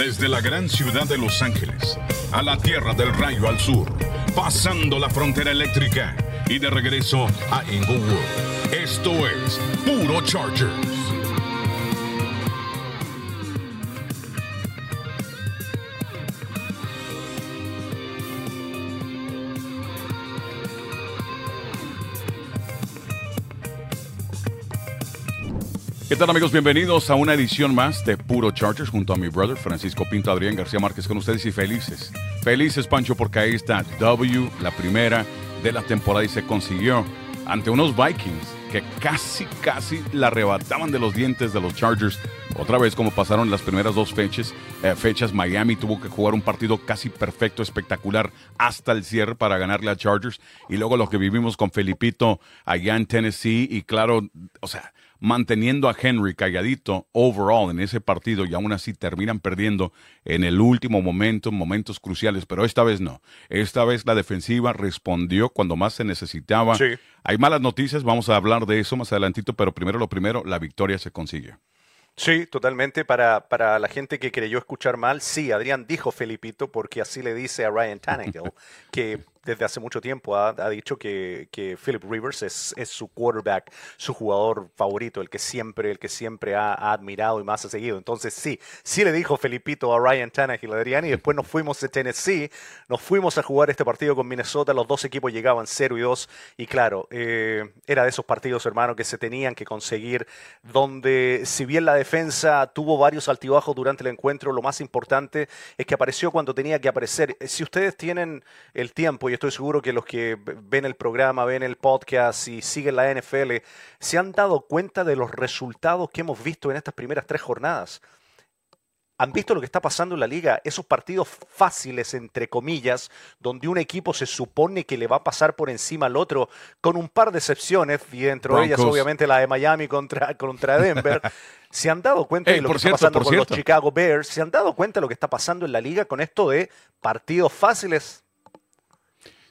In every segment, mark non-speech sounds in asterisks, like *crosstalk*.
Desde la gran ciudad de Los Ángeles a la tierra del rayo al sur, pasando la frontera eléctrica y de regreso a Inglewood. Esto es Puro Chargers. ¿Qué tal amigos? Bienvenidos a una edición más de Puro Chargers junto a mi brother Francisco Pinto Adrián García Márquez con ustedes y felices. Felices Pancho porque ahí está W, la primera de la temporada y se consiguió ante unos Vikings que casi, casi la arrebataban de los dientes de los Chargers. Otra vez como pasaron las primeras dos fechas, eh, fechas Miami tuvo que jugar un partido casi perfecto, espectacular hasta el cierre para ganarle a Chargers y luego lo que vivimos con Felipito allá en Tennessee y claro, o sea, manteniendo a Henry calladito overall en ese partido y aún así terminan perdiendo en el último momento, momentos cruciales, pero esta vez no. Esta vez la defensiva respondió cuando más se necesitaba. Hay malas noticias, vamos a hablar de eso más adelantito, pero primero lo primero, la victoria se consigue. Sí, totalmente. Para, para la gente que creyó escuchar mal, sí, Adrián dijo Felipito porque así le dice a Ryan Tannehill *laughs* que desde hace mucho tiempo ha, dicho que, que, Philip Rivers es, es, su quarterback, su jugador favorito, el que siempre, el que siempre ha, admirado y más ha seguido. Entonces sí, sí le dijo Felipito a Ryan Tannehill Adrián y después nos fuimos de Tennessee, nos fuimos a jugar este partido con Minnesota, los dos equipos llegaban 0 y 2 y claro, eh, era de esos partidos, hermano, que se tenían que conseguir, donde si bien la defensa tuvo varios altibajos durante el encuentro, lo más importante es que apareció cuando tenía que aparecer. Si ustedes tienen el tiempo y estoy seguro que los que ven el programa, ven el podcast y siguen la NFL, se han dado cuenta de los resultados que hemos visto en estas primeras tres jornadas. ¿Han visto lo que está pasando en la liga? Esos partidos fáciles, entre comillas, donde un equipo se supone que le va a pasar por encima al otro, con un par de excepciones, y dentro de ellas obviamente la de Miami contra, contra Denver. *laughs* ¿Se han dado cuenta de lo que está pasando con los Chicago Bears? ¿Se han dado cuenta de lo que está pasando en la liga con esto de partidos fáciles?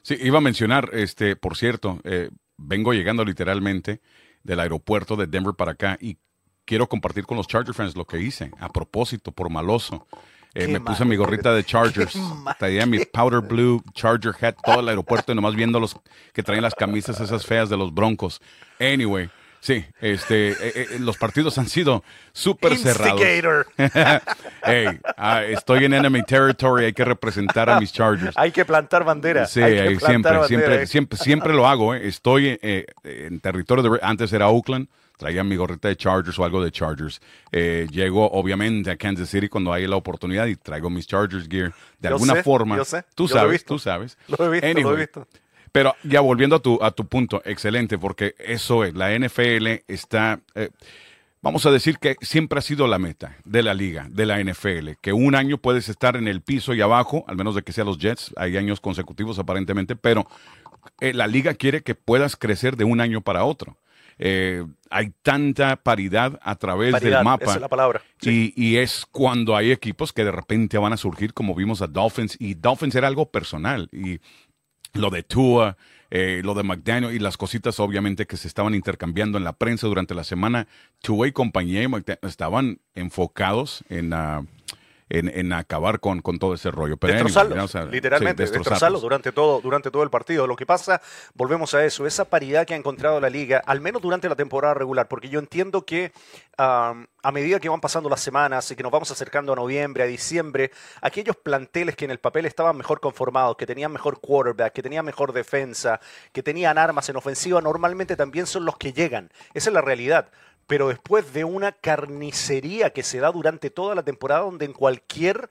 Sí, iba a mencionar, este, por cierto, eh, vengo llegando literalmente del aeropuerto de Denver para acá y quiero compartir con los Charger fans lo que hice. A propósito, por maloso. Eh, me puse mi gorrita de *laughs* Chargers, traía mi powder blue Charger hat, todo el aeropuerto y nomás viendo los que traen las camisas esas feas de los Broncos. Anyway, Sí, este, eh, eh, los partidos han sido súper cerrados. hey, *laughs* ah, estoy en enemy territory, hay que representar a mis Chargers. hay que plantar bandera. Sí, siempre, siempre, siempre, siempre lo hago. Eh. Estoy en territorio de, antes era Oakland, traía mi gorrita de Chargers o algo de Chargers. llego obviamente a Kansas City cuando hay la oportunidad y traigo mis Chargers gear. De alguna forma, yo sé, tú sabes, tú sabes. Lo he visto, lo he visto. Pero ya volviendo a tu, a tu punto, excelente, porque eso es, la NFL está, eh, vamos a decir que siempre ha sido la meta de la liga, de la NFL, que un año puedes estar en el piso y abajo, al menos de que sean los Jets, hay años consecutivos aparentemente, pero eh, la liga quiere que puedas crecer de un año para otro. Eh, hay tanta paridad a través del mapa. Esa es la palabra. Y, y, es cuando hay equipos que de repente van a surgir, como vimos a Dolphins, y Dolphins era algo personal. Y lo de Tua, eh, lo de McDaniel y las cositas obviamente que se estaban intercambiando en la prensa durante la semana. Tua y compañía estaban enfocados en, uh, en, acabar con, con, todo ese rollo. Pero literalmente, destrozarlo durante todo, durante todo el partido. Lo que pasa, volvemos a eso, esa paridad que ha encontrado la liga, al menos durante la temporada regular, porque yo entiendo que a medida que van pasando las semanas y que nos vamos acercando a noviembre, a diciembre, aquellos planteles que en el papel estaban mejor conformados, que tenían mejor quarterback, que tenían mejor defensa, que tenían armas en ofensiva, normalmente también son los que llegan. Esa es la realidad pero después de una carnicería que se da durante toda la temporada donde en cualquier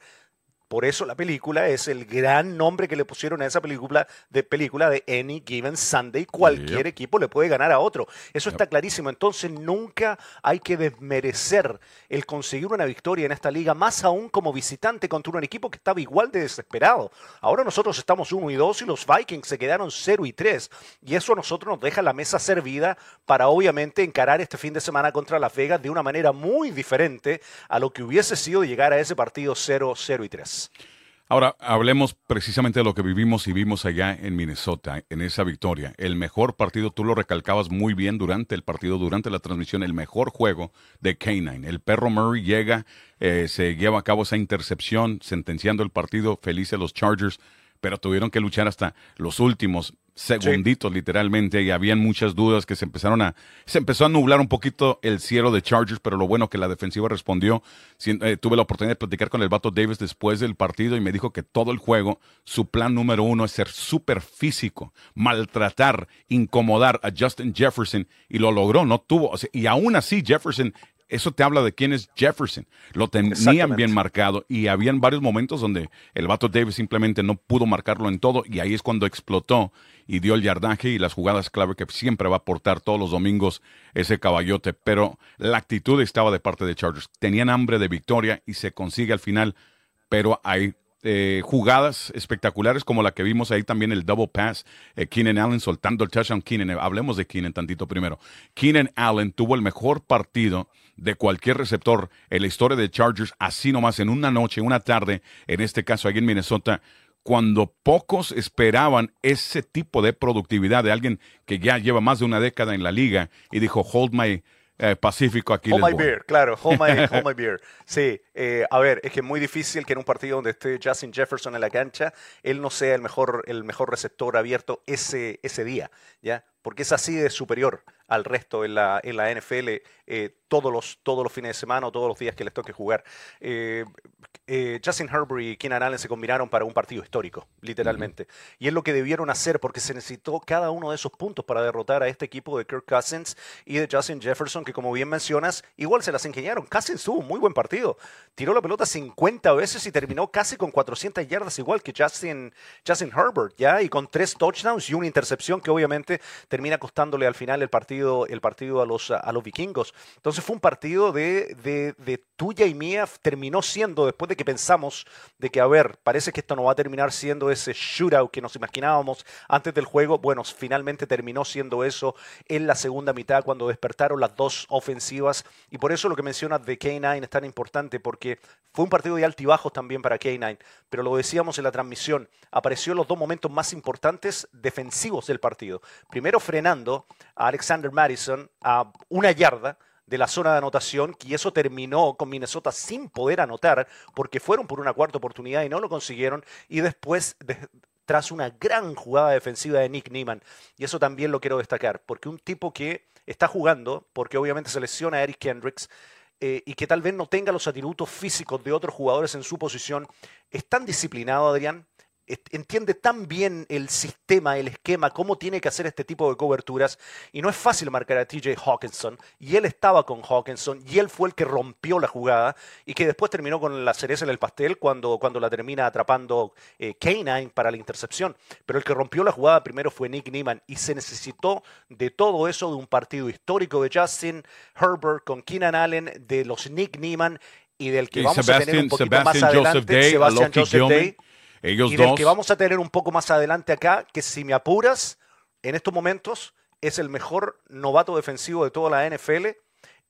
por eso la película es el gran nombre que le pusieron a esa película de película de Any Given Sunday. Cualquier equipo le puede ganar a otro. Eso está clarísimo. Entonces nunca hay que desmerecer el conseguir una victoria en esta liga, más aún como visitante contra un equipo que estaba igual de desesperado. Ahora nosotros estamos 1 y 2 y los Vikings se quedaron 0 y 3. Y eso a nosotros nos deja la mesa servida para obviamente encarar este fin de semana contra Las Vegas de una manera muy diferente a lo que hubiese sido llegar a ese partido 0, 0 y 3. Ahora, hablemos precisamente de lo que vivimos y vimos allá en Minnesota, en esa victoria. El mejor partido, tú lo recalcabas muy bien durante el partido, durante la transmisión, el mejor juego de K9. El perro Murray llega, eh, se lleva a cabo esa intercepción, sentenciando el partido, feliz a los Chargers, pero tuvieron que luchar hasta los últimos segunditos literalmente y habían muchas dudas que se empezaron a se empezó a nublar un poquito el cielo de Chargers pero lo bueno que la defensiva respondió. Eh, tuve la oportunidad de platicar con el vato Davis después del partido y me dijo que todo el juego su plan número uno es ser súper físico maltratar incomodar a Justin Jefferson y lo logró no tuvo y aún así Jefferson eso te habla de quién es Jefferson. Lo tenían bien marcado y habían varios momentos donde el vato Davis simplemente no pudo marcarlo en todo y ahí es cuando explotó y dio el yardaje y las jugadas clave que siempre va a aportar todos los domingos ese caballote. Pero la actitud estaba de parte de Chargers. Tenían hambre de victoria y se consigue al final, pero hay eh, jugadas espectaculares como la que vimos ahí también el double pass, eh, Keenan Allen soltando el touchdown. Keenan, hablemos de Keenan tantito primero. Keenan Allen tuvo el mejor partido de cualquier receptor en la historia de Chargers, así nomás en una noche, una tarde, en este caso aquí en Minnesota, cuando pocos esperaban ese tipo de productividad de alguien que ya lleva más de una década en la liga y dijo, hold my eh, Pacífico aquí. Hold my beer, claro, *laughs* hold my, beer. Sí, eh, a ver, es que es muy difícil que en un partido donde esté Justin Jefferson en la cancha, él no sea el mejor, el mejor receptor abierto ese, ese día, ¿ya? Porque es así de superior al resto en la, en la NFL eh, todos, los, todos los fines de semana o todos los días que les toque jugar. Eh, eh, Justin Herbert y Keenan Allen se combinaron para un partido histórico, literalmente. Y es lo que debieron hacer porque se necesitó cada uno de esos puntos para derrotar a este equipo de Kirk Cousins y de Justin Jefferson, que como bien mencionas, igual se las ingeniaron. Cousins tuvo un muy buen partido. Tiró la pelota 50 veces y terminó casi con 400 yardas, igual que Justin, Justin Herbert, ¿ya? Y con tres touchdowns y una intercepción que obviamente termina costándole al final el partido el partido a los, a los vikingos. Entonces fue un partido de, de, tuya y mía, terminó siendo, después de que pensamos de que, a ver, parece que esto no va a terminar siendo ese shootout que nos imaginábamos antes del juego, bueno, finalmente terminó siendo eso en la segunda mitad cuando despertaron las dos ofensivas y por eso lo que mencionas de K9 es tan importante porque fue un partido de altibajos también para K9, pero lo decíamos en la transmisión, apareció los dos momentos más importantes defensivos del partido. Primero frenando a Alexander Madison a una yarda de la zona de anotación y eso terminó con Minnesota sin poder anotar porque fueron por una cuarta oportunidad y no lo consiguieron y después tras una gran jugada defensiva de Nick Neiman. Y eso también lo quiero destacar porque un tipo que está jugando porque obviamente se lesiona a Eric Kendricks eh, y que tal vez no tenga los atributos físicos de otros jugadores en su posición es tan disciplinado Adrián entiende tan bien el sistema, el esquema, cómo tiene que hacer este tipo de coberturas. Y no es fácil marcar a TJ Hawkinson. Y él estaba con Hawkinson y él fue el que rompió la jugada y que después terminó con la cereza en el pastel cuando, cuando la termina atrapando eh, K9 para la intercepción. Pero el que rompió la jugada primero fue Nick Neiman y se necesitó de todo eso, de un partido histórico de Justin Herbert con Keenan Allen, de los Nick Neiman y del que vamos a tener un poquito más adelante, Sebastian Joseph Day ellos y del que vamos a tener un poco más adelante acá, que si me apuras, en estos momentos es el mejor novato defensivo de toda la NFL.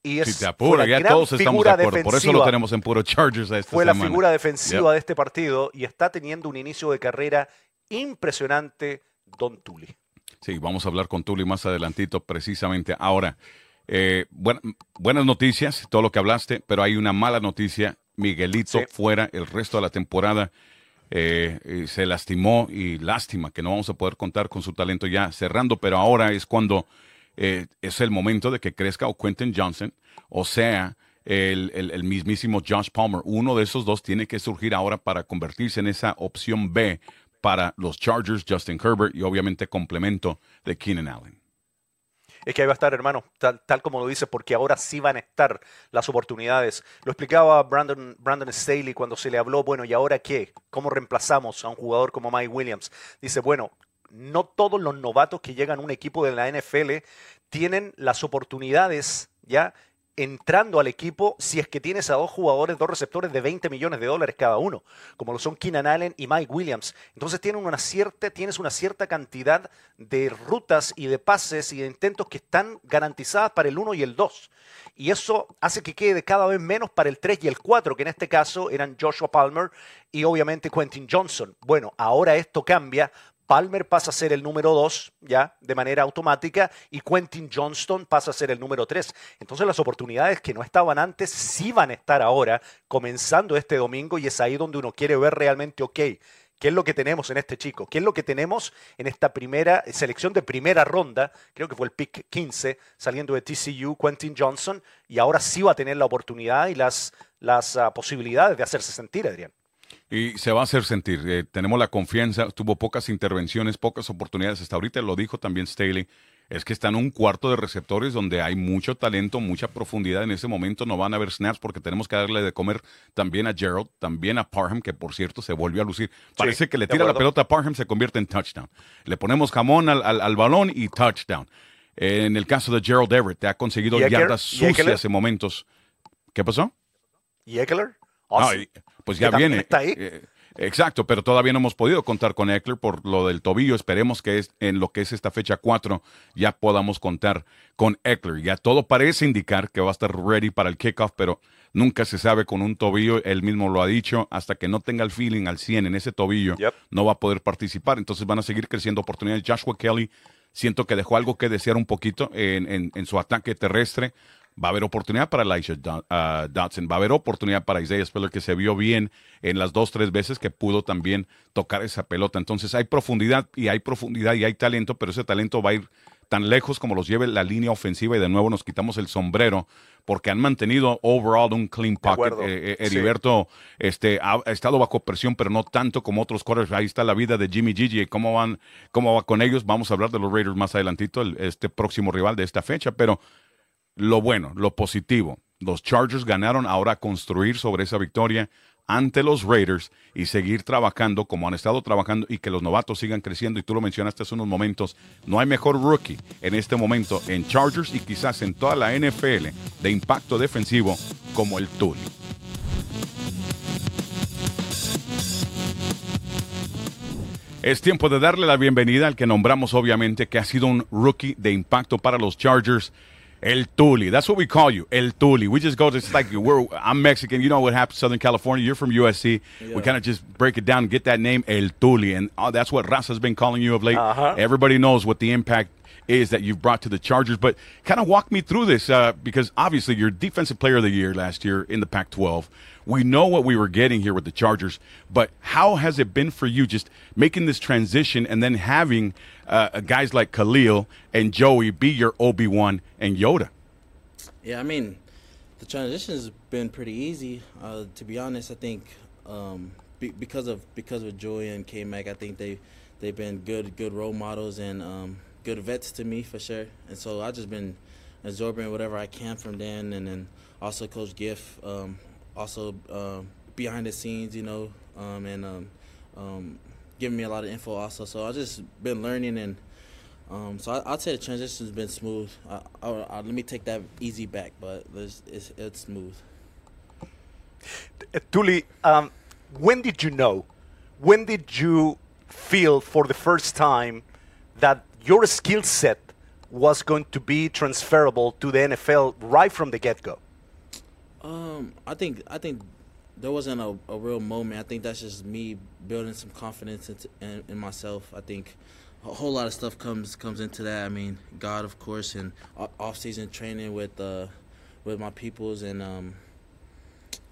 Y es si te apuras, ya todos estamos de acuerdo. Por eso lo tenemos en puro Chargers esta Fue la figura defensiva de este partido y está teniendo un inicio de carrera impresionante Don Tully. Sí, vamos a hablar con Tully más adelantito precisamente. Ahora, eh, buenas noticias, todo lo que hablaste, pero hay una mala noticia. Miguelito fuera el resto de la temporada. Eh, se lastimó y lástima que no vamos a poder contar con su talento ya cerrando, pero ahora es cuando eh, es el momento de que crezca o Quentin Johnson, o sea, el, el, mismísimo Josh Palmer. Uno de esos dos tiene que surgir ahora para convertirse en esa opción B para los Chargers, Justin Herbert y obviamente complemento de Keenan Allen es que ahí va a estar, hermano, tal, tal como lo dice, porque ahora sí van a estar las oportunidades. Lo explicaba Brandon, Brandon Staley cuando se le habló, bueno, ¿y ahora qué? ¿Cómo reemplazamos a un jugador como Mike Williams? Dice, bueno, no todos los novatos que llegan a un equipo de la NFL tienen las oportunidades, ¿ya? Entrando al equipo si es que tienes a dos jugadores, dos receptores de 20 millones de dólares cada uno, como lo son Keenan Allen y Mike Williams. Entonces una cierta, tienes una cierta cantidad de rutas y de pases y de intentos que están garantizadas para el 1 y el 2. Y eso hace que quede cada vez menos para el 3 y el 4, que en este caso eran Joshua Palmer y obviamente Quentin Johnson. Bueno, ahora esto cambia Palmer pasa a ser el número 2 ya de manera automática y Quentin Johnston pasa a ser el número 3. Entonces las oportunidades que no estaban antes sí van a estar ahora comenzando este domingo y es ahí donde uno quiere ver realmente, ok, ¿Qué es lo que tenemos en este chico? ¿Qué es lo que tenemos en esta primera selección de primera ronda? Creo que fue el pick 15 saliendo de TCU, Quentin Johnson, y ahora sí va a tener la oportunidad y las, las uh, posibilidades de hacerse sentir, Adrián. Y se va a hacer sentir. Eh, tenemos la confianza, tuvo pocas intervenciones, pocas oportunidades. Hasta ahorita lo dijo también Staley. Es que está en un cuarto de receptores donde hay mucho talento, mucha profundidad. En ese momento no van a haber snaps porque tenemos que darle de comer también a Gerald, también a Parham, que por cierto se volvió a lucir. Parece que le tira la pelota a Parham, se convierte en touchdown. Le ponemos jamón al, al, balón y touchdown. En el caso de Gerald Everett, ha conseguido yardas sucias en momentos. ¿Qué pasó? ¿Y Eckler? Pues ya viene. Eh, exacto, pero todavía no hemos podido contar con Eckler por lo del tobillo. Esperemos que es, en lo que es esta fecha 4 ya podamos contar con Eckler. Ya todo parece indicar que va a estar ready para el kickoff, pero nunca se sabe con un tobillo. Él mismo lo ha dicho, hasta que no tenga el feeling al 100 en ese tobillo, no va a poder participar. Entonces van a seguir creciendo oportunidades. Joshua Kelly siento que dejó algo que desear un poquito en, en su ataque terrestre. Va a haber oportunidad para Elijah Dodson, va a haber oportunidad para Isaiah Spiller, que se vio bien en las dos, tres veces que pudo también tocar esa pelota. Entonces hay profundidad y hay profundidad y hay talento, pero ese talento va a ir tan lejos como los lleve la línea ofensiva y de nuevo nos quitamos el sombrero porque han mantenido overall un clean pocket. Eh, eh, Heriberto este, ha, estado bajo presión, pero no tanto como otros quarters. Ahí está la vida de Jimmy Gigi. ¿Cómo, van, ¿Cómo va con ellos? Vamos a hablar de los Raiders más adelantito, este próximo rival de esta fecha, pero lo bueno, lo positivo. Los Chargers ganaron ahora construir sobre esa victoria ante los Raiders y seguir trabajando como han estado trabajando y que los novatos sigan creciendo. Y tú lo mencionaste hace unos momentos, no hay mejor rookie en este momento en Chargers y quizás en toda la NFL de impacto defensivo como el Tully. Es tiempo de darle la bienvenida al que nombramos obviamente que ha sido un rookie de impacto para los Chargers. El Tuli. That's what we call you. El Tuli. We just go, it's like we're, I'm Mexican. You know what happens Southern California. You're from USC. Yeah. We kind of just break it down, and get that name, El Tuli. And uh, that's what Rasa's been calling you of late. Uh-huh. Everybody knows what the impact is that you've brought to the Chargers. But kind of walk me through this uh, because obviously you're Defensive Player of the Year last year in the Pac 12. We know what we were getting here with the Chargers, but how has it been for you just making this transition and then having uh, guys like Khalil and Joey be your Obi Wan and Yoda? Yeah, I mean, the transition has been pretty easy. Uh, to be honest, I think um, be, because of because of Joey and K Mac, I think they they've been good good role models and um, good vets to me for sure. And so I've just been absorbing whatever I can from Dan and then also Coach Giff. Um, also um, behind the scenes, you know, um, and um, um, giving me a lot of info also. So I've just been learning and. Um, so I, would say the transition's been smooth. I, I, I, let me take that easy back, but it's, it's, it's smooth. Tuli, um, when did you know? When did you feel for the first time that your skill set was going to be transferable to the NFL right from the get go? Um, I think I think there wasn't a, a real moment. I think that's just me building some confidence in, in, myself. I think a whole lot of stuff comes comes into that. I mean, God, of course, and off season training with uh, with my peoples, and um,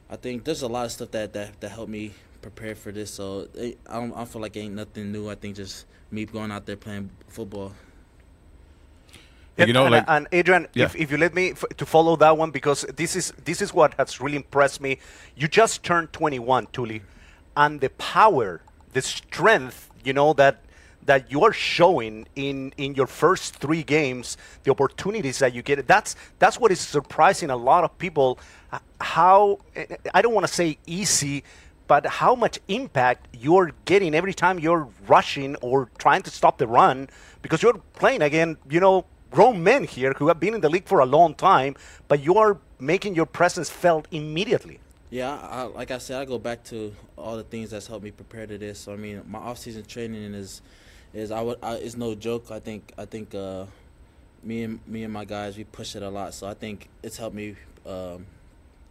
I think there's a lot of stuff that that, that helped me prepare for this. So it, I don't I feel like it ain't nothing new. I think just me going out there playing football you know, and, like, and Adrian, yeah. if, if you let me f- to follow that one, because this is this is what has really impressed me. You just turned 21, Tuli, and the power, the strength, you know that that you are showing in in your first three games, the opportunities that you get. That's that's what is surprising a lot of people. Uh, how eh, eh, I don't want to say easy, but how much impact you're getting every time you're rushing or trying to stop the run because you're playing again. You know grown men here who have been in the league for a long time, but you are making your presence felt immediately. Yeah, I, like I said, I go back to all the things that's helped me prepare to this. So I mean, my off-season training is is I would I, it's no joke. I think I think uh, me and me and my guys we push it a lot. So I think it's helped me um,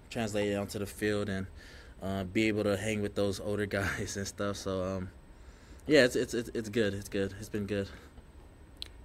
translate it onto the field and uh, be able to hang with those older *laughs* guys and stuff. So um, yeah, it's, it's it's it's good. It's good. It's been good.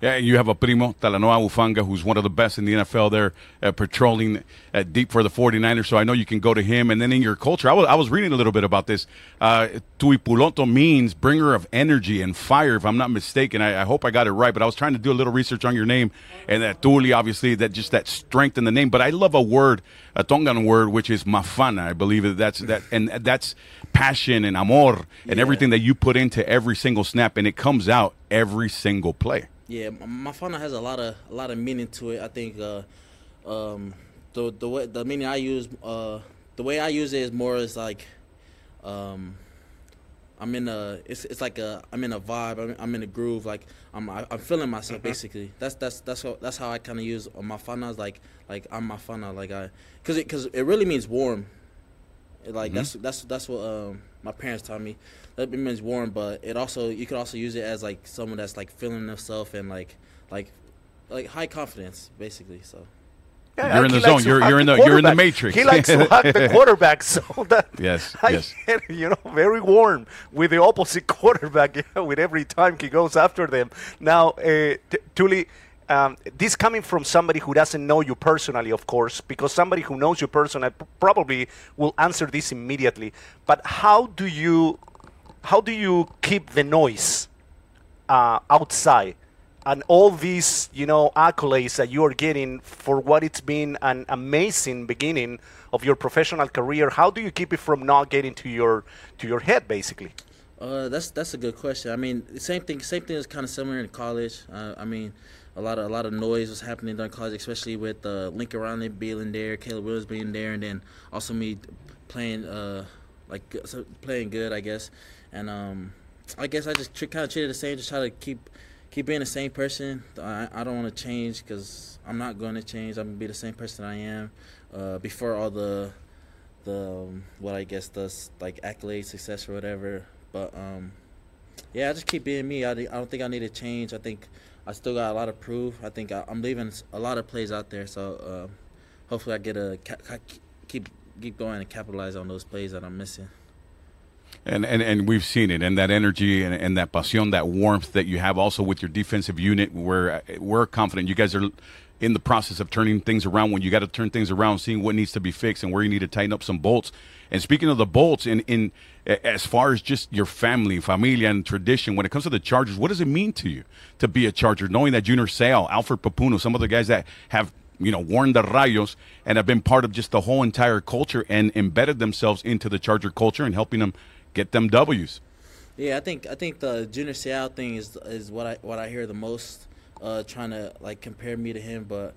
Yeah, you have a primo, Talanoa Ufanga, who's one of the best in the NFL there, uh, patrolling uh, deep for the 49ers. So I know you can go to him. And then in your culture, I was, I was reading a little bit about this. Uh, Tuipuloto means bringer of energy and fire, if I'm not mistaken. I, I, hope I got it right, but I was trying to do a little research on your name. And that Tuli, obviously, that just that strength in the name. But I love a word, a Tongan word, which is mafana. I believe that that's that, and that's passion and amor and yeah. everything that you put into every single snap, and it comes out every single play. Yeah, my Mafana has a lot of a lot of meaning to it. I think uh, um, the the way the meaning I use uh, the way I use it is more as like um, I'm in a it's it's like a I'm in a vibe. I'm, I'm in a groove. Like I'm I'm feeling myself mm-hmm. basically. That's that's that's how, that's how I kind of use Mafana. Is like like I'm Mafana. Like I because it because it really means warm. Like mm-hmm. that's that's that's what um, my parents taught me. That means warm, but it also you could also use it as like someone that's like feeling themselves and like like like high confidence, basically. So. Yeah, you're in the zone. You're you're in the you're in the matrix. He likes to hug the *laughs* quarterback, so that yes, *laughs* I yes. Get, you know, very warm with the opposite *laughs* quarterback. You know, with every time he goes after them. Now, uh, t- Tuli, um, this coming from somebody who doesn't know you personally, of course, because somebody who knows you personally probably will answer this immediately. But how do you how do you keep the noise uh, outside and all these you know accolades that you are getting for what it's been an amazing beginning of your professional career? How do you keep it from not getting to your to your head, basically? Uh, that's that's a good question. I mean, same thing. Same thing is kind of similar in college. Uh, I mean, a lot of a lot of noise was happening during college, especially with uh, Lincoln Riley being there, Caleb Williams being there, and then also me playing uh, like playing good, I guess. And um, I guess I just kind of treated the same, just try to keep keep being the same person. I, I don't want to change because I'm not going to change. I'm gonna be the same person I am uh, before all the the um, what I guess the like accolades, success or whatever. But um, yeah, I just keep being me. I, I don't think I need to change. I think I still got a lot of proof. I think I, am leaving a lot of plays out there. So uh, hopefully I get a keep keep going and capitalize on those plays that I'm missing. And, and and we've seen it, and that energy and, and that passion, that warmth that you have also with your defensive unit. Where we're confident you guys are in the process of turning things around. When you got to turn things around, seeing what needs to be fixed and where you need to tighten up some bolts. And speaking of the bolts, in in as far as just your family, familia, and tradition, when it comes to the Chargers, what does it mean to you to be a Charger, knowing that Junior Sale, Alfred Papuno, some of the guys that have you know worn the Rayos and have been part of just the whole entire culture and embedded themselves into the Charger culture and helping them get them W's. Yeah, I think I think the Junior Seau thing is is what I what I hear the most, uh, trying to like compare me to him, but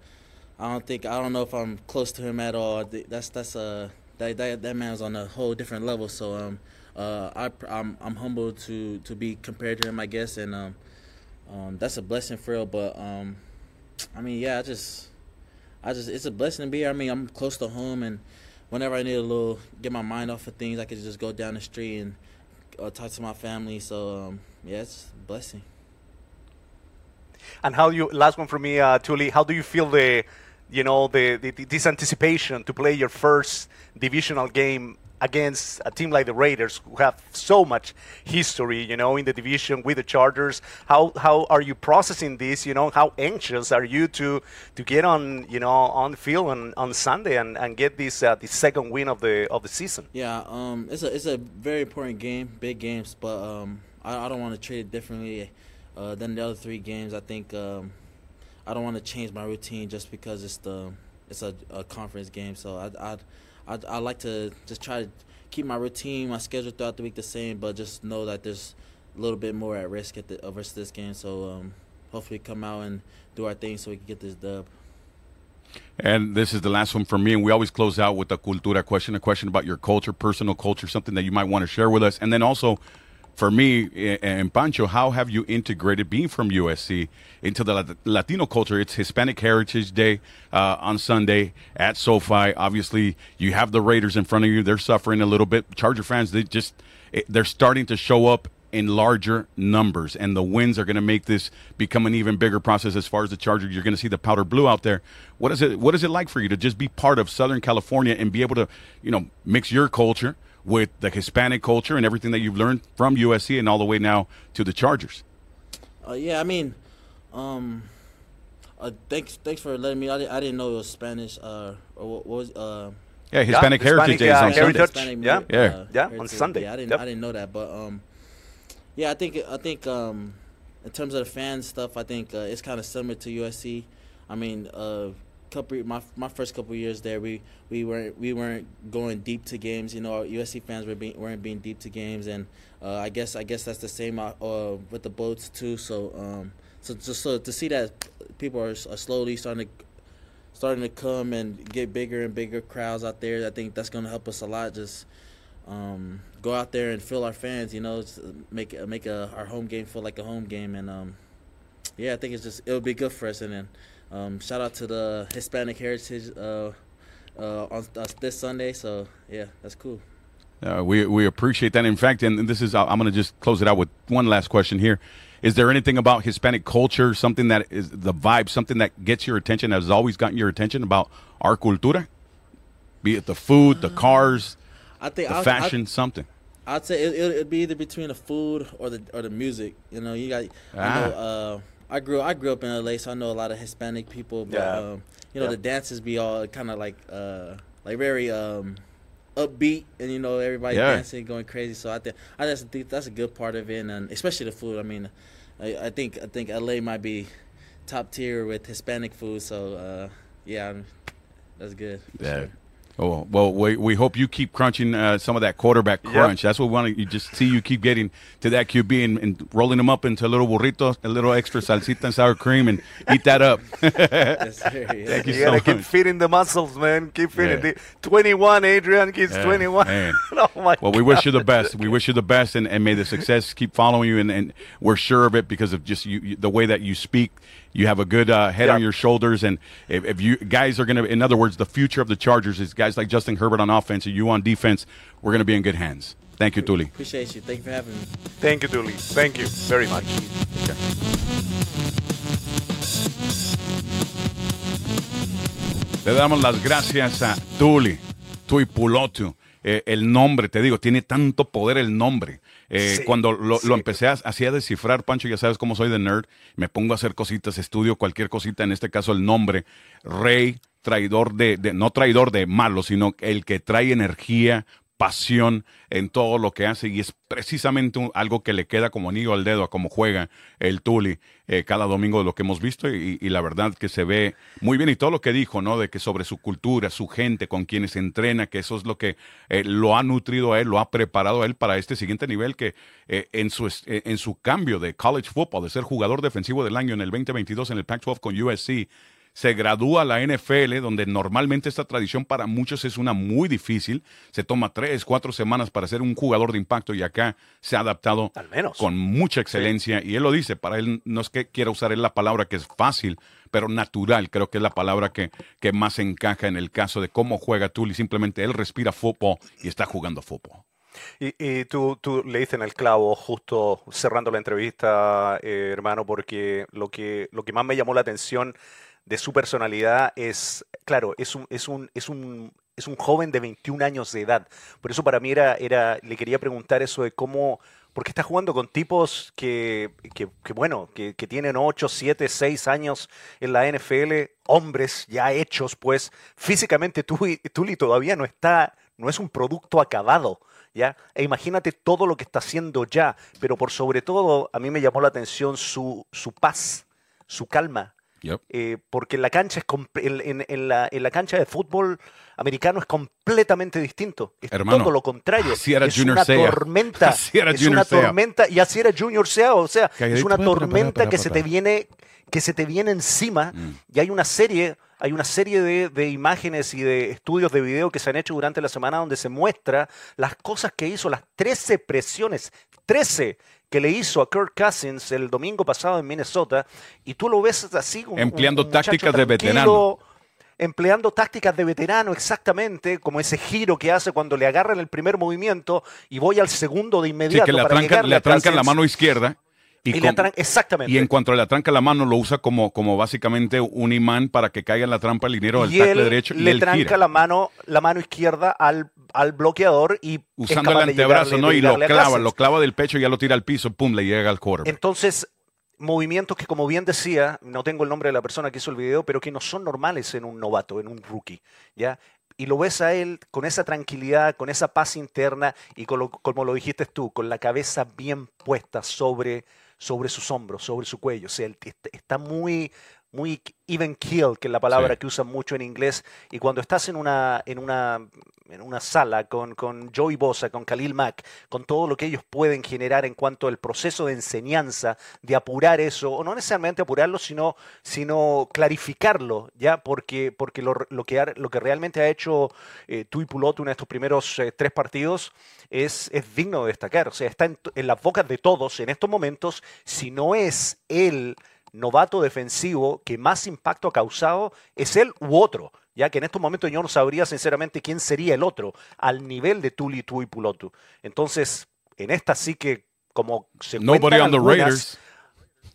I don't think I don't know if I'm close to him at all. That's that's a that that, that man's on a whole different level. So um, uh, I I'm I'm humbled to to be compared to him, I guess, and um, um, that's a blessing for real. But um, I mean, yeah, I just I just it's a blessing to be here. I mean, I'm close to home, and whenever I need a little get my mind off of things, I can just go down the street and uh, talk to my family. So um, yeah, it's a blessing. And how you last one for me, uh, Tuli? How do you feel the you know, the, the, this anticipation to play your first divisional game against a team like the Raiders, who have so much history, you know, in the division with the Chargers. How how are you processing this? You know, how anxious are you to to get on, you know, on the field on, on Sunday and, and get this uh, the second win of the of the season? Yeah, um, it's a it's a very important game, big games, but um, I, I don't want to treat it differently uh, than the other three games. I think. Um, I don't want to change my routine just because it's the it's a, a conference game. So I I I I like to just try to keep my routine, my schedule throughout the week the same, but just know that there's a little bit more at risk at the versus this game. So um, hopefully come out and do our thing so we can get this dub. And this is the last one for me. And we always close out with a cultura question, a question about your culture, personal culture, something that you might want to share with us. And then also for me eh, and Pancho, how have you integrated being from USC into the Latino culture? It's Hispanic Heritage Day uh, on Sunday at SoFi. Obviously, you have the Raiders in front of you. They're suffering a little bit. Charger fans, they just eh, they're starting to show up in larger numbers, and the wins are going to make this become an even bigger process. As far as the Chargers, you're going to see the powder blue out there. What is it? What is it like for you to just be part of Southern California and be able to, you know, mix your culture? With the Hispanic culture and everything that you've learned from USC and all the way now to the Chargers? Uh, yeah, I mean, um, uh, thanks thanks for letting me. I, didn't, I didn't know it was Spanish. Uh, or what, what was uh, yeah, Hispanic yeah, Heritage Day on Sunday. Sunday. yeah, yeah, uh, yeah, on Sunday. Yeah, I didn't yep. I didn't know that, but um, yeah, I think I think um, in terms of the fan stuff, I think uh, it's kind of similar to USC. I mean, uh, couple my my first couple years there, we we weren't we weren't going deep to games. You know, USC fans were being, weren't being deep to games, and uh, I guess I guess that's the same uh, uh, with the boats too. So um, so just so to see that people are, are slowly starting to starting to come and get bigger and bigger crowds out there. I think that's going to help us a lot. Just um, go out there and fill our fans. You know, make make a, our home game feel like a home game, and um, yeah, I think it's just it'll be good for us. And then um, shout out to the Hispanic Heritage uh, uh, on uh, this Sunday. So yeah, that's cool. Uh, we we appreciate that. In fact, and this is I'm going to just close it out with one last question here. Is there anything about Hispanic culture, something that is the vibe, something that gets your attention, has always gotten your attention about our cultura? Be it the food, the cars, I think the I'll, fashion, I'll, something. I'd say it, would be either between the food or the or the music. You know, you got. Ah. You know, uh, I grew I grew up in LA, so I know a lot of Hispanic people. But yeah. um, you know, yeah. the dances be all kind of like uh, like very um, upbeat, and you know everybody yeah. dancing, going crazy. So I think I just think that's a good part of it, and especially the food. I mean, I, I think I think LA might be top tier with Hispanic food. So uh, yeah, that's good. Yeah. Sure. Oh well, we, we hope you keep crunching uh, some of that quarterback crunch. Yep. That's what we want to just see you keep getting to that QB and, and, rolling them up into a little burrito, a little extra salsita and sour cream, and eat that up. *laughs* yes, sir, yeah. Thank you, you so gotta much. keep feeding the muscles, man. Keep feeding. Yeah. The 21, Adrian keeps yeah, 21. *laughs* oh my well, we wish you the best. We wish you the best, and, and may the success keep following you. And, and we're sure of it because of just you, you the way that you speak you have a good uh, head on your shoulders, and if, if you guys are going to, in other words, the future of the Chargers is guys like Justin Herbert on offense and you on defense. We're going to be in good hands. Thank you, Tuli. Appreciate you. Thank you for having me. Thank you, Tuli. Thank you very much. Okay. Le damos las gracias a Tuli, Tui Pulotu. Eh, el nombre, te digo, tiene tanto poder el nombre. Eh, cuando lo, empecé a, así a descifrar, Pancho, ya sabes cómo soy de nerd, me pongo a hacer cositas, estudio cualquier cosita, en este caso el nombre, Rey, traidor de, de no traidor de malo, sino el que trae energía, pasión en todo lo que hace. Y es precisamente algo que le queda como anillo al dedo a cómo juega el Tuli eh, cada domingo de lo que hemos visto. Y, la verdad que se ve muy bien. Y todo lo que dijo, ¿no? De que sobre su cultura, su gente, con quienes entrena, que eso es lo que eh, lo ha nutrido a él, lo ha preparado a él para este siguiente nivel que eh, en, su, en su cambio de college football, de ser jugador defensivo del año en el 2022 en el Pac-12 con USC, se gradúa la NFL, donde normalmente esta tradición para muchos es una muy difícil. Se toma tres, cuatro semanas para ser un jugador de impacto y acá se ha adaptado Al menos. con mucha excelencia. Y él lo dice, para él no es que quiera usar él la palabra que es fácil, pero natural, creo que es la palabra que, que más encaja en el caso de cómo juega Tully. Simplemente él respira fútbol y está jugando fútbol. Y, tú, tú, le dices en el clavo justo cerrando la entrevista, eh, hermano, porque lo que, lo que más me llamó la atención de su personalidad es, claro, es un, es un, es un, es un joven de 21 años de edad. Por eso para mí era, era le quería preguntar eso de cómo, porque está jugando con tipos que, que, bueno, que, que, tienen 8, 7, 6 años en la NFL, hombres ya hechos, pues físicamente Tuli todavía no está, no es un producto acabado. ¿Ya? E imagínate todo lo que está haciendo ya, pero por sobre todo a mí me llamó la atención su, su paz, su calma, eh, porque en la cancha es en, la, en, la, cancha de fútbol americano es completamente distinto. Es todo lo contrario. es una tormenta. *laughs* es una tormenta y así era Junior Sea, o sea, es una tormenta que se te viene que se te viene encima mm. y hay una serie hay una serie de, de, imágenes y de estudios de video que se han hecho durante la semana donde se muestra las cosas que hizo, las 13 presiones, 13 que le hizo a Kirk Cousins el domingo pasado en Minnesota, y tú lo ves así. Un, Empleando un tácticas de veterano. Empleando tácticas de veterano, exactamente, como ese giro que hace cuando le agarran el primer movimiento y voy al segundo de Sí, inmediato. que le para atrancan, le atrancan la mano izquierda. Y, Y le con- exactamente. y en cuanto le atranca la mano, lo usa como, como básicamente un imán para que caiga en la trampa el dinero del y tackle derecho. y le tranca gira, la mano, la mano izquierda al, al bloqueador y usando el antebrazo, llegarle- ¿no? Y lo clava, lo clava del pecho y ya lo tira al piso, pum, le llega al quarterback. Entonces, movimientos que, como bien decía, no tengo el nombre de la persona que hizo el video, pero que no son normales en un novato, en un rookie, ¿ya? Y lo ves a él con esa tranquilidad, con esa paz interna y con lo- como lo dijiste tú, con la cabeza bien puesta sobre, sobre sus hombros, sobre su cuello. O sea, está muy, muy even kill, que es la palabra Sí. que usan mucho en inglés. Y cuando estás en una, en una, en una sala con, con Joey Bosa, con Khalil Mack, con todo lo que ellos pueden generar en cuanto al proceso de enseñanza, de apurar eso, o no necesariamente apurarlo, sino, sino clarificarlo, ¿ya? Porque, porque lo, que, lo que realmente ha hecho eh, Tui Pulotu en estos primeros eh, tres partidos es, es digno de destacar. O sea, está en, las bocas de todos en estos momentos, si no es el novato defensivo que más impacto ha causado, es él u otro. Ya que en estos momentos yo no sabría sinceramente quién sería el otro al nivel de Tuli Tui Pulotu. Entonces, en esta sí que como se Nobody on the Raiders.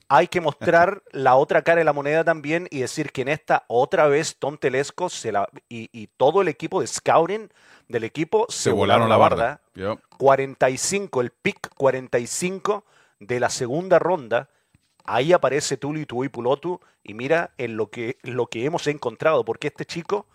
hay que mostrar *laughs* la otra cara de la moneda también y decir que en esta otra vez Tom Telesco se la, y, y todo el equipo de scouting del equipo se, Se volaron la barda. Yep. 45, el pick 45 de la segunda ronda. Ahí aparece Tuli Tui Pulotu y mira en lo que, lo que hemos encontrado, porque este chico,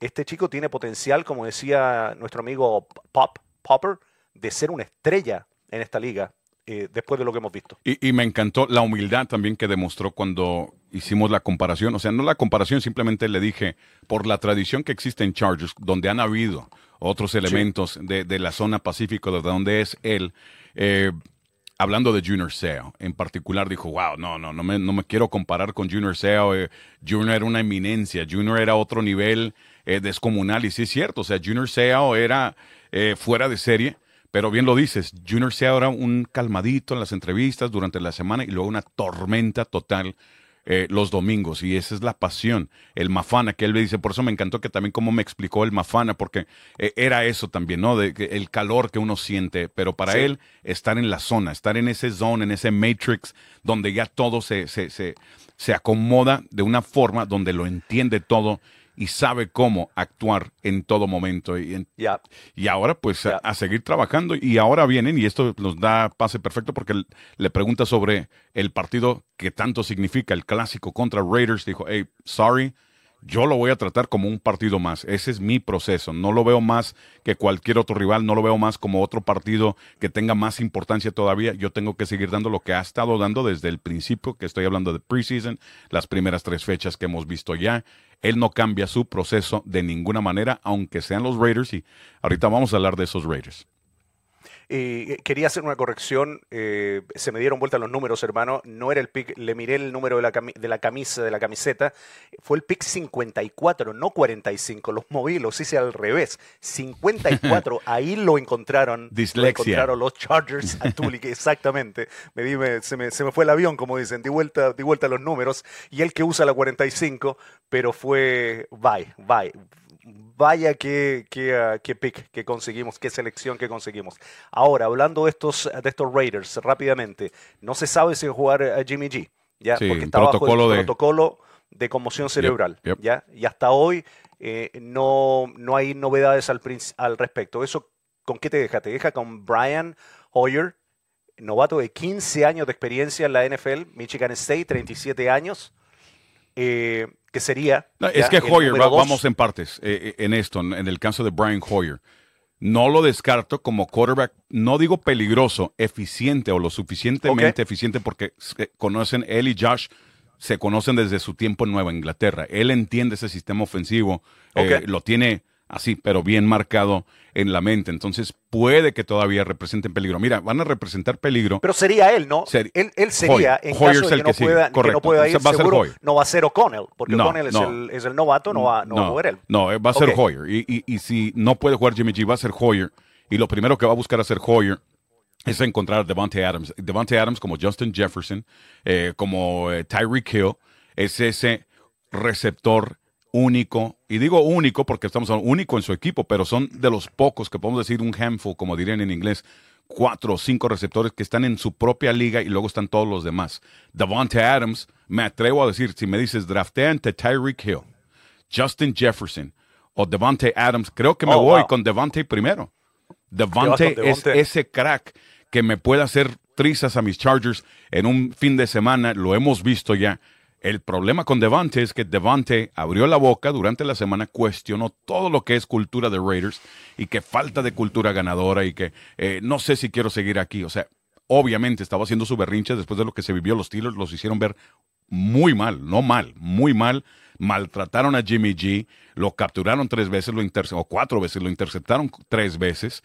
este chico tiene potencial, como decía nuestro amigo Pop, Popper, de ser una estrella en esta liga, eh, después de lo que hemos visto. Y, y me encantó la humildad también que demostró cuando hicimos la comparación. O sea, no la comparación, simplemente le dije, por la tradición que existe en Chargers, donde han habido otros elementos de, de la zona pacífico, de donde es él, eh, hablando de Junior Seau, en particular dijo, wow, no, no, no me, no me quiero comparar con Junior Seau. eh, Junior era una eminencia, Junior era otro nivel eh, descomunal. Y sí es cierto, o sea, Junior Seau era eh, fuera de serie. Pero bien lo dices, Junior Seau era un calmadito en las entrevistas durante la semana y luego una tormenta total eh, los domingos. Y esa es la pasión, el mafana que él me dice. Por eso me encantó que también como me explicó el mafana, porque eh, era eso también, ¿no? De, el calor que uno siente. Pero para Sí. él, estar en la zona, estar en ese zone, en ese matrix, donde ya todo se, se, se, se acomoda de una forma donde lo entiende todo y sabe cómo actuar en todo momento. Y, en- y ahora, pues, a- a, seguir trabajando. Y ahora vienen, y esto nos da pase perfecto porque le pregunta sobre el partido que tanto significa, el clásico contra Raiders. Dijo, hey, sorry, yo lo voy a tratar como un partido más. Ese es mi proceso. No lo veo más que cualquier otro rival. No lo veo más como otro partido que tenga más importancia todavía. Yo tengo que seguir dando lo que ha estado dando desde el principio, que estoy hablando de preseason, las primeras tres fechas que hemos visto ya. Él no cambia su proceso de ninguna manera, aunque sean los Raiders. Y ahorita vamos a hablar de esos Raiders. Eh, quería hacer una corrección. eh, se me dieron vuelta los números, hermano. No era el pick. Le miré el número de la, de la camisa, de la camiseta. Fue el pick 54, no 45. Los moví, los hice al revés. 54. *laughs* ahí lo encontraron. Lo Dislexia. encontraron los Chargers a *laughs* exactamente. Me di- me- se, me, se me fue el avión, como dicen. Di vuelta, di vuelta los números. Y el que usa la 45, pero fue. Bye, bye. Vaya qué, qué, ah, qué pick que conseguimos, qué selección que conseguimos. Ahora, hablando de estos, de estos Raiders, rápidamente, no se sabe si va a jugar a Jimmy G, ¿ya? Sí, porque está bajo el de- protocolo de conmoción cerebral, yep. ¿ya? Y hasta hoy eh, no, no hay novedades al, al respecto. ¿Eso con qué te deja? Te deja con Brian Hoyer, novato de 15 años de experiencia en la NFL, Michigan State, 37 años, eh, que sería... No, es que Hoyer, va- vamos en partes eh, eh, en esto, en, el caso de Brian Hoyer. No lo descarto como quarterback, no digo peligroso, eficiente o lo suficientemente eficiente porque se conocen, él y Josh se conocen desde su tiempo en Nueva Inglaterra. Él entiende ese sistema ofensivo, eh, lo tiene así, pero bien marcado en la mente. Entonces puede que todavía representen peligro. Mira, van a representar peligro. Pero sería él, ¿no? Seri- él, él sería, en Hoyer caso es de el que no, que sigue, pueda, que no pueda ir, va a ser seguro Hoyer. no va a ser O'Connell, porque No, O'Connell es, el, es el novato, no va, a jugar él. No, va a ser Ok. Hoyer. Y, y- y si no puede jugar Jimmy G, va a ser Hoyer. Y lo primero que va a buscar hacer Hoyer es encontrar a Devontae Adams. Devontae Adams como Justin Jefferson, eh, como eh, Tyreek Hill, es ese receptor único, y digo único porque estamos hablando único en su equipo, pero son de los pocos que podemos decir un handful, como dirían en inglés, cuatro o cinco receptores que están en su propia liga y luego están todos los demás. Devontae Adams, me atrevo a decir, si me dices draftea entre Tyreek Hill, Justin Jefferson o Devontae Adams, creo que me Oh, voy wow. con Devontae primero. Te vas Devontae con es ese crack que me puede hacer trizas a mis Chargers en un fin de semana, lo hemos visto ya. El problema con Devante es que Devante abrió la boca durante la semana, cuestionó todo lo que es cultura de Raiders y que falta de cultura ganadora y que eh, no sé si quiero seguir aquí. O sea, obviamente estaba haciendo su berrinche después de lo que se vivió. Los Steelers los hicieron ver muy mal, no mal, muy mal. Maltrataron a Jimmy G, lo capturaron tres veces, lo o cuatro veces, lo interceptaron tres veces.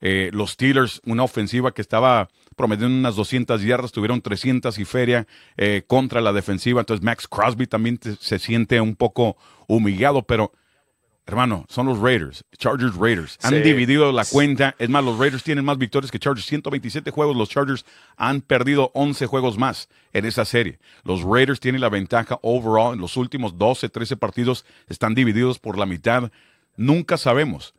Eh, los Steelers, una ofensiva que estaba promediando unas 200 yardas, tuvieron 300 y feria eh, contra la defensiva. Entonces Max Crosby también te- se siente un poco humillado, pero hermano, son los Raiders, Chargers Raiders. Han Sí. dividido la cuenta. Es más, los Raiders tienen más victorias que Chargers, 127 juegos. Los Chargers han perdido 11 juegos más en esa serie. Los Raiders tienen la ventaja overall. En los últimos 12, 13 partidos están divididos por la mitad. Nunca sabemos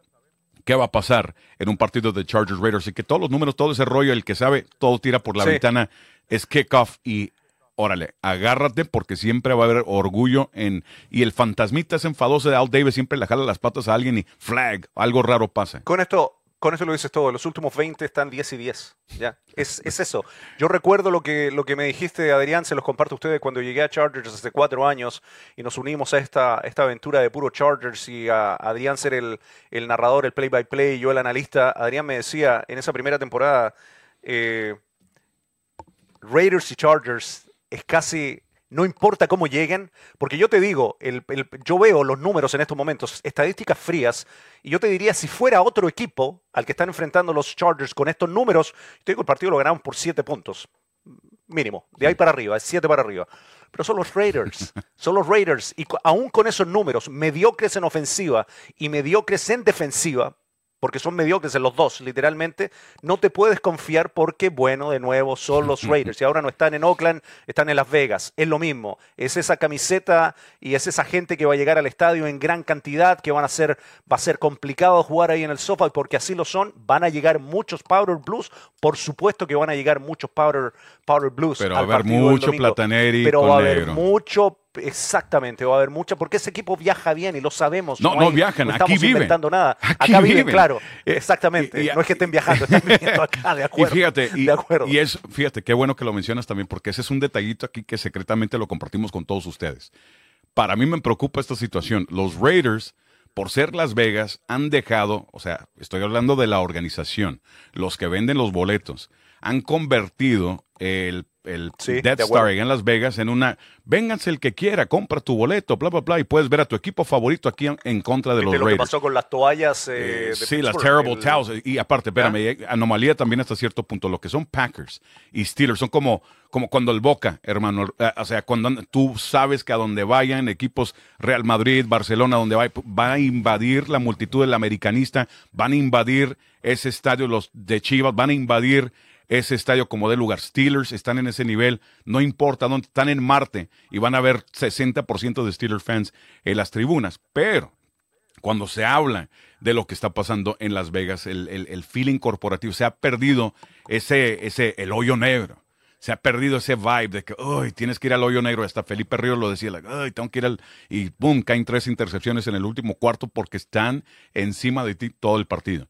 qué va a pasar en un partido de Chargers Raiders. Y que todos los números, todo ese rollo, el que sabe, todo tira por la Sí. ventana, es kickoff y órale, agárrate porque siempre va a haber orgullo en... Y el fantasmita es enfadoso de Al Davis, siempre le jala las patas a alguien y flag, algo raro pasa. Con esto, con esto lo dices todo. Los últimos 20 están 10 y 10. Ya. Es, es eso. Yo recuerdo lo que, lo que me dijiste, Adrián, se los comparto a ustedes cuando llegué a Chargers hace cuatro años y nos unimos a esta, esta aventura de puro Chargers y a Adrián ser el, el narrador, el play-by-play y yo el analista. Adrián me decía en esa primera temporada, eh, Raiders y Chargers es casi, no importa cómo lleguen, porque yo te digo, el- el- yo veo los números en estos momentos, estadísticas frías, y yo te diría, si fuera otro equipo al que están enfrentando los Chargers con estos números, te digo, el partido lo ganamos por 7 puntos, mínimo, de ahí para arriba, es 7 para arriba. Pero son los Raiders, *laughs* son los Raiders, y aún con esos números, mediocres en ofensiva y mediocres en defensiva, porque son mediocres en los dos, literalmente, no te puedes confiar porque, bueno, de nuevo, son los *laughs* Raiders. Y ahora no están en Oakland, están en Las Vegas. Es lo mismo. Es esa camiseta y es esa gente que va a llegar al estadio en gran cantidad, que van a ser, va a ser complicado jugar ahí en el sofá, porque así lo son. Van a llegar muchos Powder Blues. Por supuesto que van a llegar muchos Powder, powder Blues. Pero va a haber mucho plataneri Pero con va a haber negro. mucho, exactamente, va a haber mucha, porque ese equipo viaja bien y lo sabemos. No, no hay- viajan, no aquí estamos viven. inventando nada. Aquí Acá viven, viven. claro. Eh, Exactamente. y- y- no es que estén viajando, están *laughs* viviendo acá, de Y acuerdo. fíjate, y, de acuerdo. y es, fíjate, qué bueno que lo mencionas también, porque ese es un detallito aquí que secretamente lo compartimos con todos ustedes. Para mí me preocupa esta situación. Los Raiders, por ser Las Vegas, han dejado, o sea, estoy hablando de la organización, los que venden los boletos, han convertido el, el Sí, de Death acuerdo. Star en Las Vegas en una, vénganse el que quiera, compra tu boleto, bla, bla, bla, y puedes ver a tu equipo favorito aquí en, en contra de los ¿Viste lo que Raiders. pasó con las toallas? eh, Eh, de sí, las terrible El- towels. Y aparte, espérame, eh, anomalía también hasta cierto punto. Lo que son Packers y Steelers son como, como cuando el Boca, hermano. eh, o sea, cuando an- tú sabes que a donde vayan equipos Real Madrid, Barcelona, donde va, van a invadir la multitud del americanista, van a invadir ese estadio, los de Chivas, van a invadir ese estadio como de lugar. Steelers están en ese nivel, no importa dónde, están en Marte y van a haber 60% de Steelers fans en las tribunas. Pero cuando se habla de lo que está pasando en Las Vegas, el, el- el feeling corporativo, se ha perdido ese, ese, el hoyo negro. Se ha perdido ese vibe de que, uy, tienes que ir al hoyo negro. Hasta Felipe Ríos lo decía, like, "Ay, tengo que ir al... Y boom, caen tres intercepciones en el último cuarto porque están encima de ti todo el partido.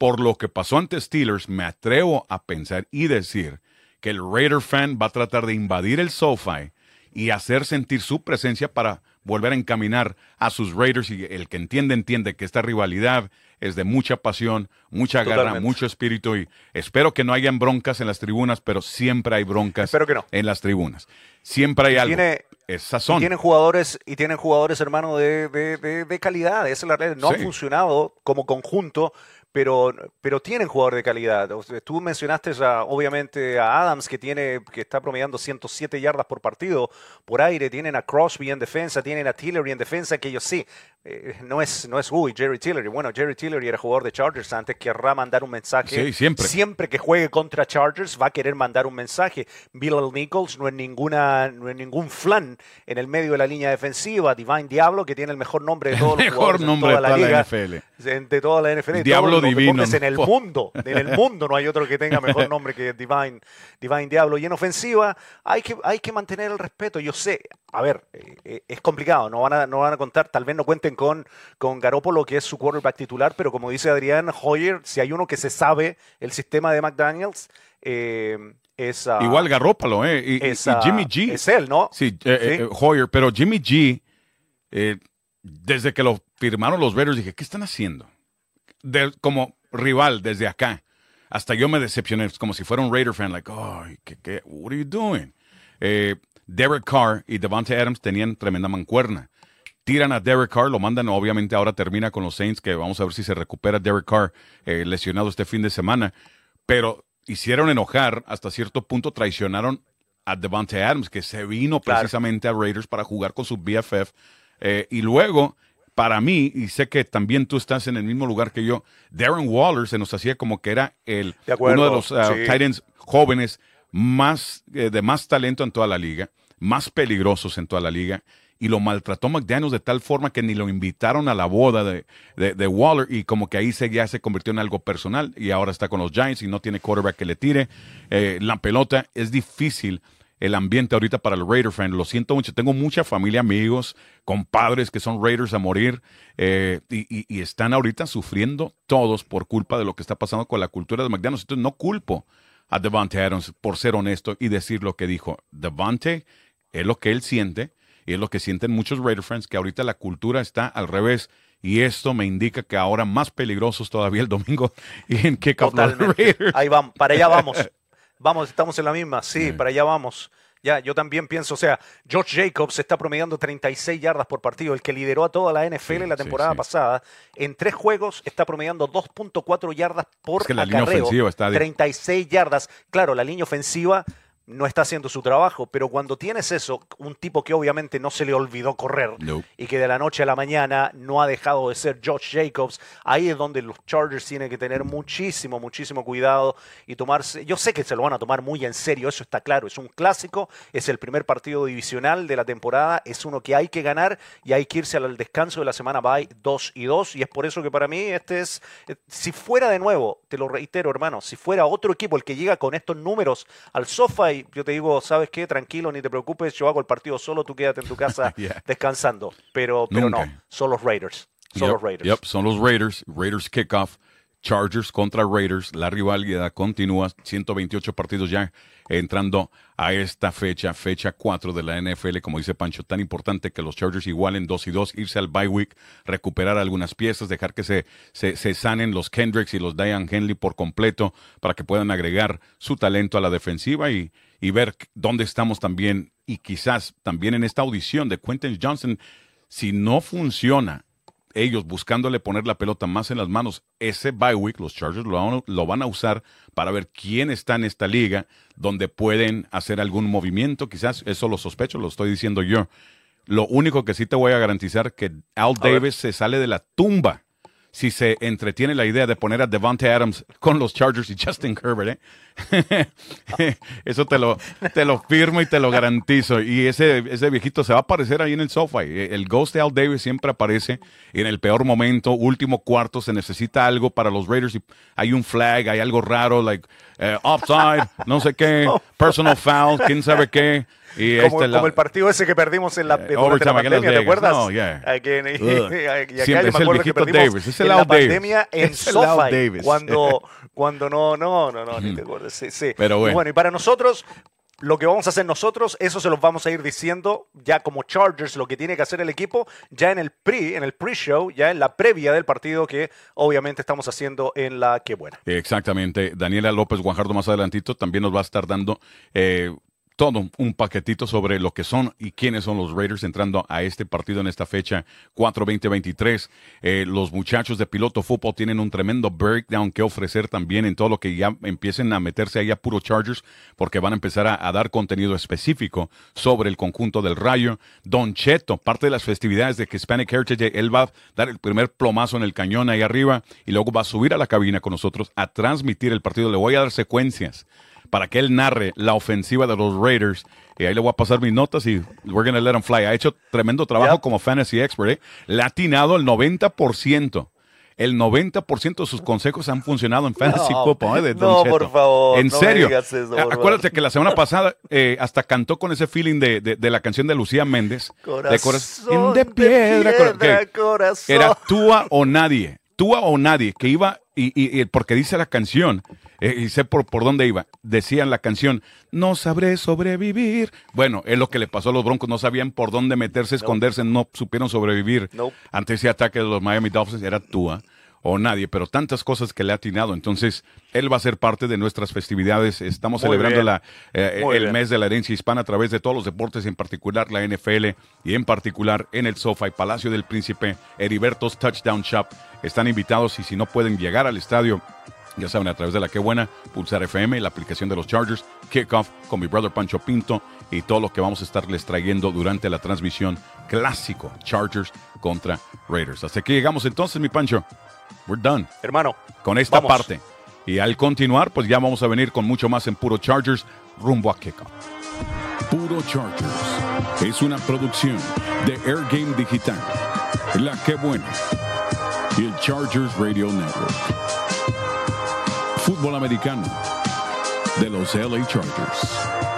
Por lo que pasó ante Steelers, me atrevo a pensar y decir que el Raider fan va a tratar de invadir el SoFi y hacer sentir su presencia para volver a encaminar a sus Raiders. Y el que entiende, entiende que esta rivalidad es de mucha pasión, mucha garra, Totalmente. mucho espíritu. Y espero que no hayan broncas en las tribunas, pero siempre hay broncas que no. en las tribunas. Siempre hay algo. Tiene- es Y sazón. tienen jugadores, y tienen jugadores, hermano, de, de- de- de calidad. Esa es la realidad. No Sí. han funcionado como conjunto, pero, pero tienen jugador de calidad. Tú mencionaste ya, obviamente, a Adams, que, tiene, que está promediando 107 yardas por partido por aire. Tienen a Crosby en defensa, tienen a Tillery en defensa, que ellos sí, eh, no es, no es uy, Jerry Tillery. Bueno, Jerry Tillery era jugador de Chargers antes, querrá mandar un mensaje. Sí, siempre. Siempre que juegue contra Chargers va a querer mandar un mensaje. Bill Nichols no es, ninguna, no es ningún flan en el medio de la línea defensiva. Divine Diablo, que tiene el mejor nombre de todos los mejor nombre de toda la, liga, NFL. De toda la NFL. Diablo Divino. En el mundo, en el *laughs* mundo no hay otro que tenga mejor nombre que Divine, Divine Diablo. Y en ofensiva hay que, hay que mantener el respeto. Yo sé, a ver, eh, eh, es complicado, no van, a, no van a contar, tal vez no cuenten con, con Garoppolo, que es su quarterback titular, pero como dice Adrián Hoyer, si hay uno que se sabe el sistema de McDaniels, eh, es... Igual Garoppolo, ¿eh? Y, Jimmy G. Es él, ¿no? Sí, Hoyer, pero Jimmy G, desde que lo firmaron los Raiders, dije, ¿qué están haciendo? Como rival desde acá. Hasta yo me decepcioné, como si fuera un Raider fan, like, oh, ¿qué, qué, what are you doing? Derek Carr y Devante Adams tenían tremenda mancuerna. Tiran a Derek Carr, lo mandan, obviamente ahora termina con los Saints, que vamos a ver si se recupera Derek Carr eh, lesionado este fin de semana. Pero hicieron enojar, hasta cierto punto traicionaron a Devante Adams, que se vino precisamente a Raiders para jugar con su BFF. Eh, y luego, para mí, y sé que también tú estás en el mismo lugar que yo, Darren Waller se nos hacía como que era el, uno de los uh, Titans jóvenes más, eh, de más talento en toda la liga más peligrosos en toda la liga. Y lo maltrató McDaniels de tal forma que ni lo invitaron a la boda de, de, Waller y como que ahí se, ya se convirtió en algo personal y ahora está con los Giants y no tiene quarterback que le tire. Eh, la pelota es difícil el ambiente ahorita para el Raider fan. Lo siento mucho. Tengo mucha familia, amigos, compadres que son Raiders a morir eh, y, y, están ahorita sufriendo todos por culpa de lo que está pasando con la cultura de McDaniels. Entonces no culpo a Devante Adams por ser honesto y decir lo que dijo. Devante es lo que él siente y es lo que sienten muchos Raider fans, que ahorita la cultura está al revés. Y esto me indica que ahora más peligrosos todavía el domingo y *laughs* en Kickoff Ahí vamos, para allá vamos. Vamos, estamos en la misma, sí, para allá vamos. Ya, yo también pienso, o sea, George Jacobs está promediando 36 yardas por partido, el que lideró a toda la NFL la temporada pasada. En tres juegos está promediando 2.4 yardas por es que la línea ofensiva está 36 yardas. Claro, la línea ofensiva no está haciendo su trabajo, pero cuando tienes eso, un tipo que obviamente no se le olvidó correr y que de la noche a la mañana no ha dejado de ser Josh Jacobs, ahí es donde los Chargers tienen que tener muchísimo, muchísimo cuidado y tomarse, yo sé que se lo van a tomar muy en serio, eso está claro, es un clásico, es el primer partido divisional de la temporada, es uno que hay que ganar y hay que irse al descanso de la semana bye 2 y 2 y es por eso que para mí este es, eh, si fuera de nuevo, te lo reitero hermano, si fuera otro equipo el que llega con estos números al sofá y yo te digo, ¿sabes qué? Tranquilo, ni te preocupes, yo hago el partido solo, tú quédate en tu casa *laughs* descansando. Pero, pero no, son los Raiders. Son los Raiders. son los Raiders. Raiders kickoff. Chargers contra Raiders. La rivalidad continúa. 128 partidos ya entrando a esta fecha, fecha 4 de la NFL. Como dice Pancho, tan importante que los Chargers igualen 2 y 2, irse al bye week, recuperar algunas piezas, dejar que se, se, sanen los Kendricks y los Diane Henley por completo para que puedan agregar su talento a la defensiva y, y ver dónde estamos también. Y quizás también en esta audición de Quentin Johnson, si no funciona ellos buscándole poner la pelota más en las manos, ese bye week, los Chargers lo, van a usar para ver quién está en esta liga, donde pueden hacer algún movimiento, quizás eso lo sospecho, lo estoy diciendo yo. Lo único que sí te voy a garantizar que Al Davis se sale de la tumba si se entretiene la idea de poner a Devante Adams con los Chargers y Justin Herbert. ¿eh? *laughs* Eso te lo, te lo firmo y te lo garantizo. Y ese, ese viejito se va a aparecer ahí en el sofá. El Ghost de Al Davis siempre aparece en el peor momento, último cuarto, se necesita algo para los Raiders y hay un flag, hay algo raro, like uh, offside, no sé qué, personal foul, quién sabe qué. Y como, este como el partido ese que perdimos en la, eh, la pandemia, ¿te acuerdas? No, yeah. Aquí, *laughs* y, acá es el viejito Davis, es el en la pandemia *laughs* en SoFi, cuando, *laughs* cuando no, no, no, no, ni te acuerdas. Sí, sí. Pero bueno. Y bueno, y para nosotros, lo que vamos a hacer nosotros, eso se los vamos a ir diciendo ya como Chargers, lo que tiene que hacer el equipo, ya en el pre, en el pre-show, ya en la previa del partido que obviamente estamos haciendo en la que buena. Exactamente. Daniela López Guajardo más adelantito también nos va a estar dando eh, todo un paquetito sobre lo que son y quiénes son los Raiders entrando a este partido en esta fecha 4-20-23. Eh, los muchachos de piloto fútbol tienen un tremendo breakdown que ofrecer también en todo lo que ya empiecen a meterse ahí a puro Chargers, porque van a empezar a, a dar contenido específico sobre el conjunto del Rayo. Don Cheto, parte de las festividades de Hispanic Heritage, él va a dar el primer plomazo en el cañón ahí arriba y luego va a subir a la cabina con nosotros a transmitir el partido. Le voy a dar secuencias para que él narre la ofensiva de los Raiders. Y ahí le voy a pasar mis notas y we're gonna let him fly. Ha hecho tremendo trabajo Yep. como fantasy expert. ¿eh? Le ha atinado el 90%. El 90% de sus consejos han funcionado en fantasy *laughs* No, football. ¿eh? de Don no, Cheto. por favor, En no me serio. digas eso, por A- favor. Acuérdate que la semana pasada eh, hasta cantó con ese feeling de, de- de la canción de Lucía Méndez. de Corazón de piedra. cor- piedra, que corazón. Era Túa o nadie. Túa o nadie. Que iba, y, y- y porque dice la canción, eh, y sé por, por dónde iba. Decía en la canción, no sabré sobrevivir. Bueno, es lo que le pasó a los Broncos. No sabían por dónde meterse, esconderse, no supieron sobrevivir. Nope. Ante ese ataque de los Miami Dolphins era Túa o nadie, pero tantas cosas que le ha atinado. Entonces, él va a ser parte de nuestras festividades. Estamos Muy celebrando la, eh, el bien. mes de la herencia hispana a través de todos los deportes, en particular la NFL y en particular en el SoFi Palacio del Príncipe, Heriberto's Touchdown Shop. Están invitados y si no pueden llegar al estadio, ya saben, a través de la que buena, Pulsar FM, la aplicación de los Chargers, Kickoff con mi brother Pancho Pinto y todo lo que vamos a estarles trayendo durante la transmisión clásico Chargers contra Raiders. Hasta aquí llegamos entonces, mi Pancho. We're done Hermano, con esta Vamos. parte. Y al continuar, pues ya vamos a venir con mucho más en Puro Chargers rumbo a Kickoff. Puro Chargers es una producción de Air Game Digital, La Que Buena y el Chargers Radio Network. Fútbol americano de los LA Chargers.